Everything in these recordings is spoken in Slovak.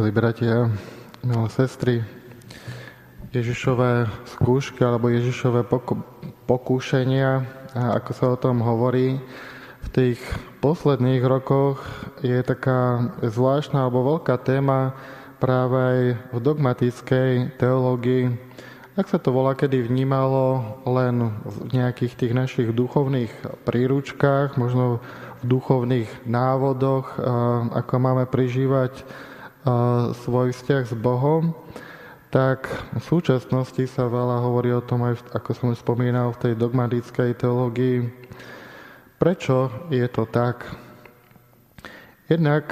Milí bratia, milé sestry, Ježišové skúšky alebo Ježišové pokúšania, ako sa o tom hovorí, v tých posledných rokoch je taká zvláštna alebo veľká téma práve aj v dogmatickej teológii. Ak sa to volá, kedy vnímalo len v nejakých tých našich duchovných príručkách, možno v duchovných návodoch, ako máme prežívať svoj vzťah s Bohom, tak v súčasnosti sa veľa hovorí o tom, aj ako som spomínal, v tej dogmatickej teológii. Prečo je to tak? Jednak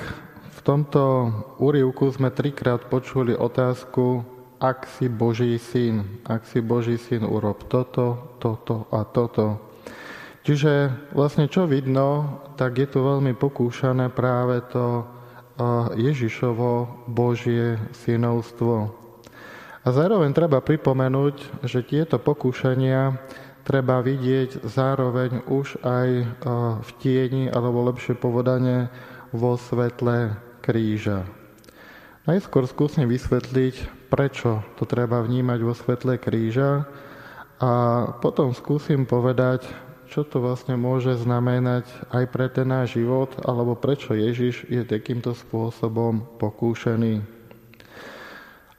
v tomto úrivku sme trikrát počuli otázku, ak si Boží syn, ak si Boží syn, urob toto, toto a toto. Čiže vlastne čo vidno, tak je tu veľmi pokúšané práve to Ježišovo Božie synovstvo. A zároveň treba pripomenúť, že tieto pokúšania treba vidieť zároveň už aj v tieni, alebo lepšie povedane, vo svetle kríža. Najskôr skúsim vysvetliť, prečo to treba vnímať vo svetle kríža a potom skúsim povedať, čo to vlastne môže znamenať aj pre ten náš život, alebo prečo Ježiš je takýmto spôsobom pokúšený.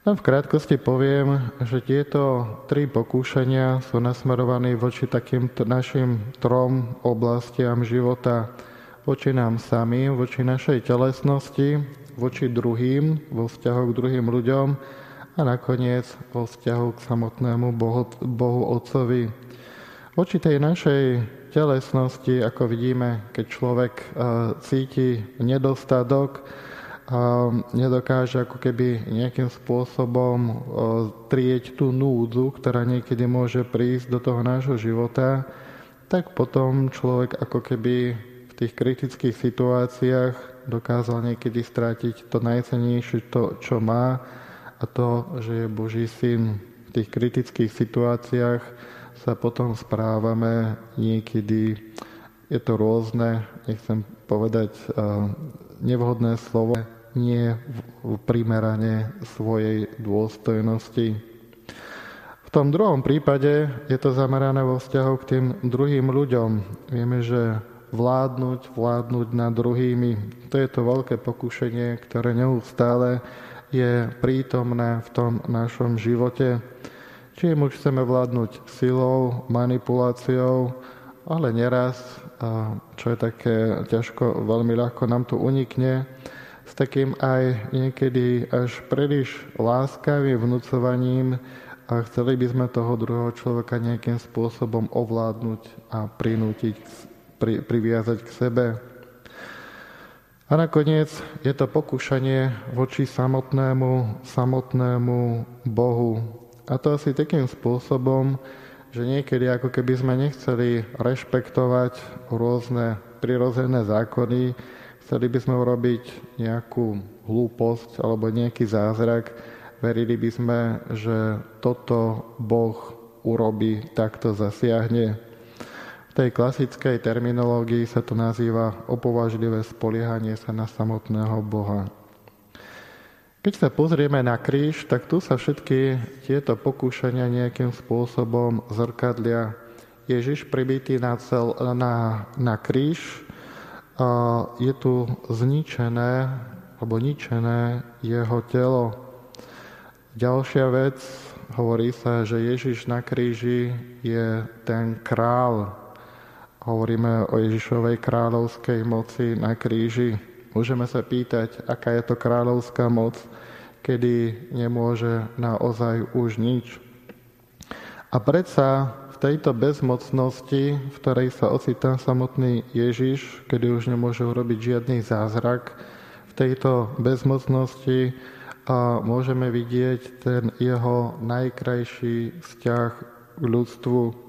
Len v krátkosti poviem, že tieto tri pokúšania sú nasmerované voči takým našim trom oblastiam života. Voči nám samým, voči našej telesnosti, voči druhým, vo vzťahu k druhým ľuďom a nakoniec vo vzťahu k samotnému Bohu, Bohu Otcovi. Voči tej našej telesnosti, ako vidíme, keď človek e, cíti nedostatok, nedokáže ako keby nejakým spôsobom e, trieť tú núdzu, ktorá niekedy môže prísť do toho nášho života, tak potom človek ako keby v tých kritických situáciách dokázal niekedy strátiť to najcenejšie, to, čo má, a to, že je Boží syn v tých kritických situáciách sa potom správame niekedy, je to rôzne, nechcem povedať nevhodné slovo, nie v primerane svojej dôstojnosti. V tom druhom prípade je to zamerané vo vzťahu k tým druhým ľuďom. Vieme, že vládnuť, vládnuť nad druhými, to je to veľké pokušenie, ktoré neustále je prítomné v tom našom živote. Či im už chceme vládnuť silou, manipuláciou, ale neraz, čo je také ťažko, veľmi ľahko nám to unikne, s takým aj niekedy až príliš láskavým vnúcovaním a chceli by sme toho druhého človeka nejakým spôsobom ovládnuť a prinútiť, pri, priviazať k sebe. A nakoniec je to pokúšanie voči samotnému, samotnému Bohu, a to asi takým spôsobom, že niekedy ako keby sme nechceli rešpektovať rôzne prirodzené zákony, chceli by sme urobiť nejakú hlúposť alebo nejaký zázrak, verili by sme, že toto Boh urobí, takto zasiahne. V tej klasickej terminológii sa to nazýva opovažlivé spoliehanie sa na samotného Boha. Keď sa pozrieme na kríž, tak tu sa všetky tieto pokúšania nejakým spôsobom zrkadlia. Ježiš pribitý na, cel, na, na kríž je tu zničené alebo ničené jeho telo. Ďalšia vec, hovorí sa, že Ježiš na kríži je ten král. Hovoríme o Ježišovej kráľovskej moci na kríži. Môžeme sa pýtať, aká je to kráľovská moc, kedy nemôže naozaj už nič. A predsa v tejto bezmocnosti, v ktorej sa ocitá samotný Ježiš, kedy už nemôže urobiť žiadny zázrak, v tejto bezmocnosti a môžeme vidieť ten jeho najkrajší vzťah k ľudstvu,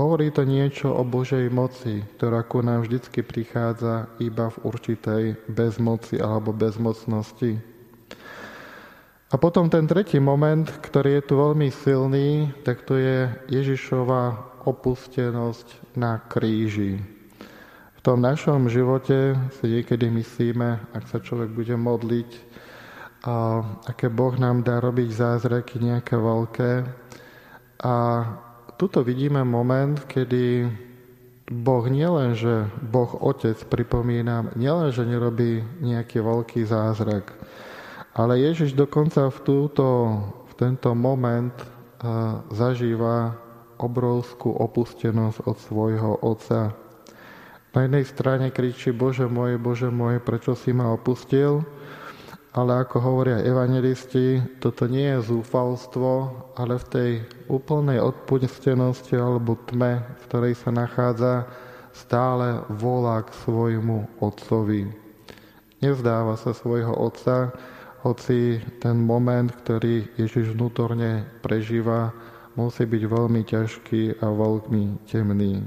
Hovorí to niečo o Božej moci, ktorá ku nám vždycky prichádza iba v určitej bezmoci alebo bezmocnosti. A potom ten tretí moment, ktorý je tu veľmi silný, tak to je Ježišova opustenosť na kríži. V tom našom živote si niekedy myslíme, ak sa človek bude modliť, a aké Boh nám dá robiť zázraky nejaké veľké. A tuto vidíme moment, kedy Boh nielen, že Boh Otec, pripomínam, nielen, že nerobí nejaký veľký zázrak, ale Ježiš dokonca v, túto, v tento moment uh, zažíva obrovskú opustenosť od svojho Otca. Na jednej strane kričí, Bože môj, Bože môj, prečo si ma opustil? Ale ako hovoria evangelisti, toto nie je zúfalstvo, ale v tej úplnej odpustenosti alebo tme, v ktorej sa nachádza, stále volá k svojmu otcovi. Nevzdáva sa svojho otca, hoci ten moment, ktorý Ježiš vnútorne prežíva, musí byť veľmi ťažký a veľmi temný.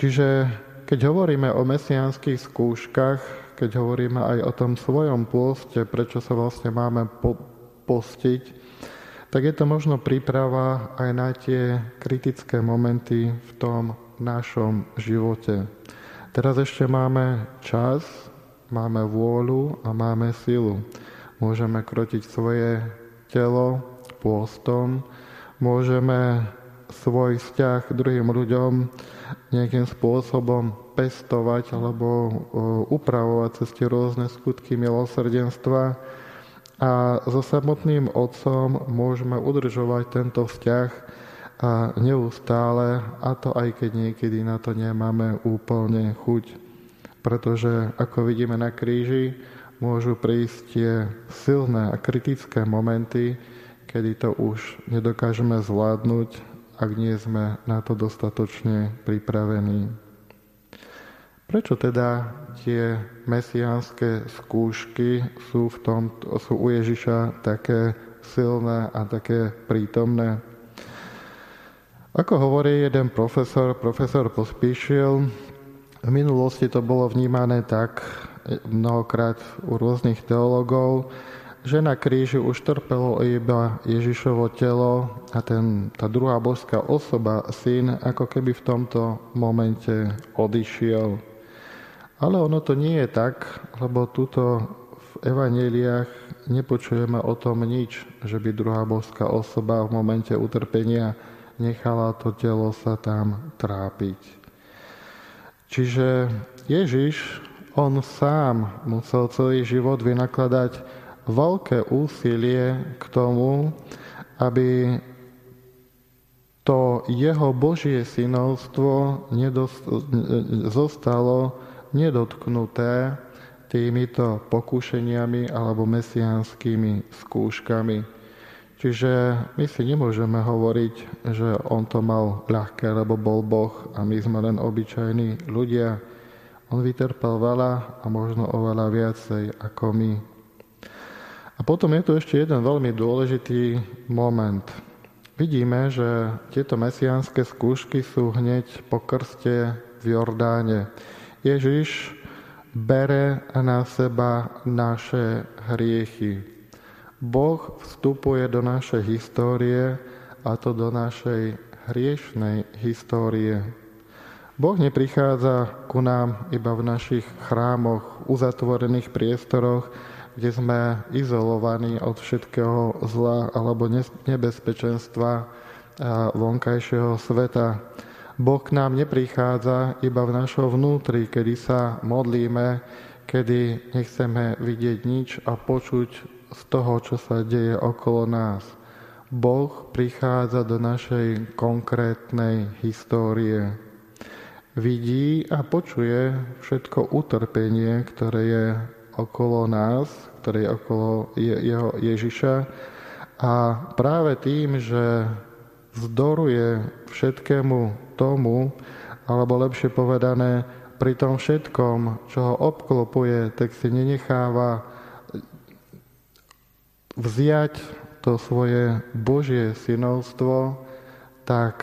Čiže keď hovoríme o mesiánskych skúškach, keď hovoríme aj o tom svojom pôste, prečo sa vlastne máme po- postiť, tak je to možno príprava aj na tie kritické momenty v tom našom živote. Teraz ešte máme čas, máme vôľu a máme silu. Môžeme krotiť svoje telo pôstom, môžeme svoj vzťah k druhým ľuďom nejakým spôsobom pestovať alebo upravovať cez tie rôzne skutky milosrdenstva. A so samotným otcom môžeme udržovať tento vzťah a neustále, a to aj keď niekedy na to nemáme úplne chuť. Pretože, ako vidíme na kríži, môžu prísť tie silné a kritické momenty, kedy to už nedokážeme zvládnuť, ak nie sme na to dostatočne pripravení. Prečo teda tie mesiánske skúšky sú, v tom, sú u Ježiša také silné a také prítomné? Ako hovorí jeden profesor, profesor Pospíšil, v minulosti to bolo vnímané tak mnohokrát u rôznych teologov, že na kríži už trpelo iba Ježišovo telo a ten, tá druhá božská osoba, syn, ako keby v tomto momente odišiel. Ale ono to nie je tak, lebo tuto v evaneliách nepočujeme o tom nič, že by druhá božská osoba v momente utrpenia nechala to telo sa tam trápiť. Čiže Ježiš, on sám musel celý život vynakladať veľké úsilie k tomu, aby to jeho Božie synovstvo zostalo nedotknuté týmito pokúšeniami alebo mesiánskymi skúškami. Čiže my si nemôžeme hovoriť, že on to mal ľahké, lebo bol Boh a my sme len obyčajní ľudia. On vytrpel veľa a možno oveľa viacej ako my. A potom je tu ešte jeden veľmi dôležitý moment. Vidíme, že tieto mesiánske skúšky sú hneď po krste v Jordáne. Ježiš bere na seba naše hriechy. Boh vstupuje do našej histórie a to do našej hriešnej histórie. Boh neprichádza ku nám iba v našich chrámoch, uzatvorených priestoroch, kde sme izolovaní od všetkého zla alebo nebezpečenstva vonkajšieho sveta Boh k nám neprichádza iba v našom vnútri, kedy sa modlíme, kedy nechceme vidieť nič a počuť z toho, čo sa deje okolo nás. Boh prichádza do našej konkrétnej histórie. Vidí a počuje všetko utrpenie, ktoré je okolo nás, ktoré je okolo jeho Ježiša. A práve tým, že vzdoruje všetkému tomu, alebo lepšie povedané, pri tom všetkom, čo ho obklopuje, tak si nenecháva vziať to svoje Božie synovstvo, tak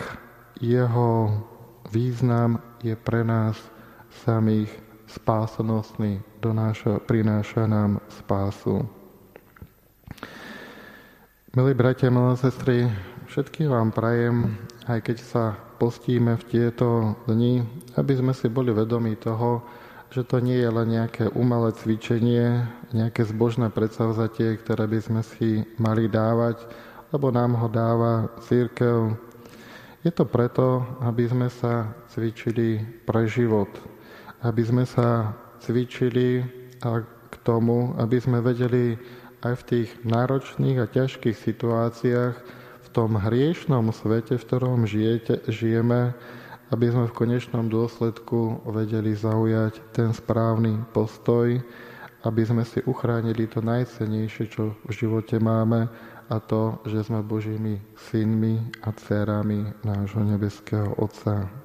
jeho význam je pre nás samých spásonosný, donáša, prináša nám spásu. Milí bratia, milé sestry, všetkým vám prajem, aj keď sa postíme v tieto dni, aby sme si boli vedomi toho, že to nie je len nejaké umelé cvičenie, nejaké zbožné predsavzatie, ktoré by sme si mali dávať, lebo nám ho dáva církev. Je to preto, aby sme sa cvičili pre život, aby sme sa cvičili k tomu, aby sme vedeli aj v tých náročných a ťažkých situáciách, tom hriešnom svete, v ktorom žijete, žijeme, aby sme v konečnom dôsledku vedeli zaujať ten správny postoj, aby sme si uchránili to najcenejšie, čo v živote máme, a to, že sme Božími synmi a dcerami nášho nebeského Otca.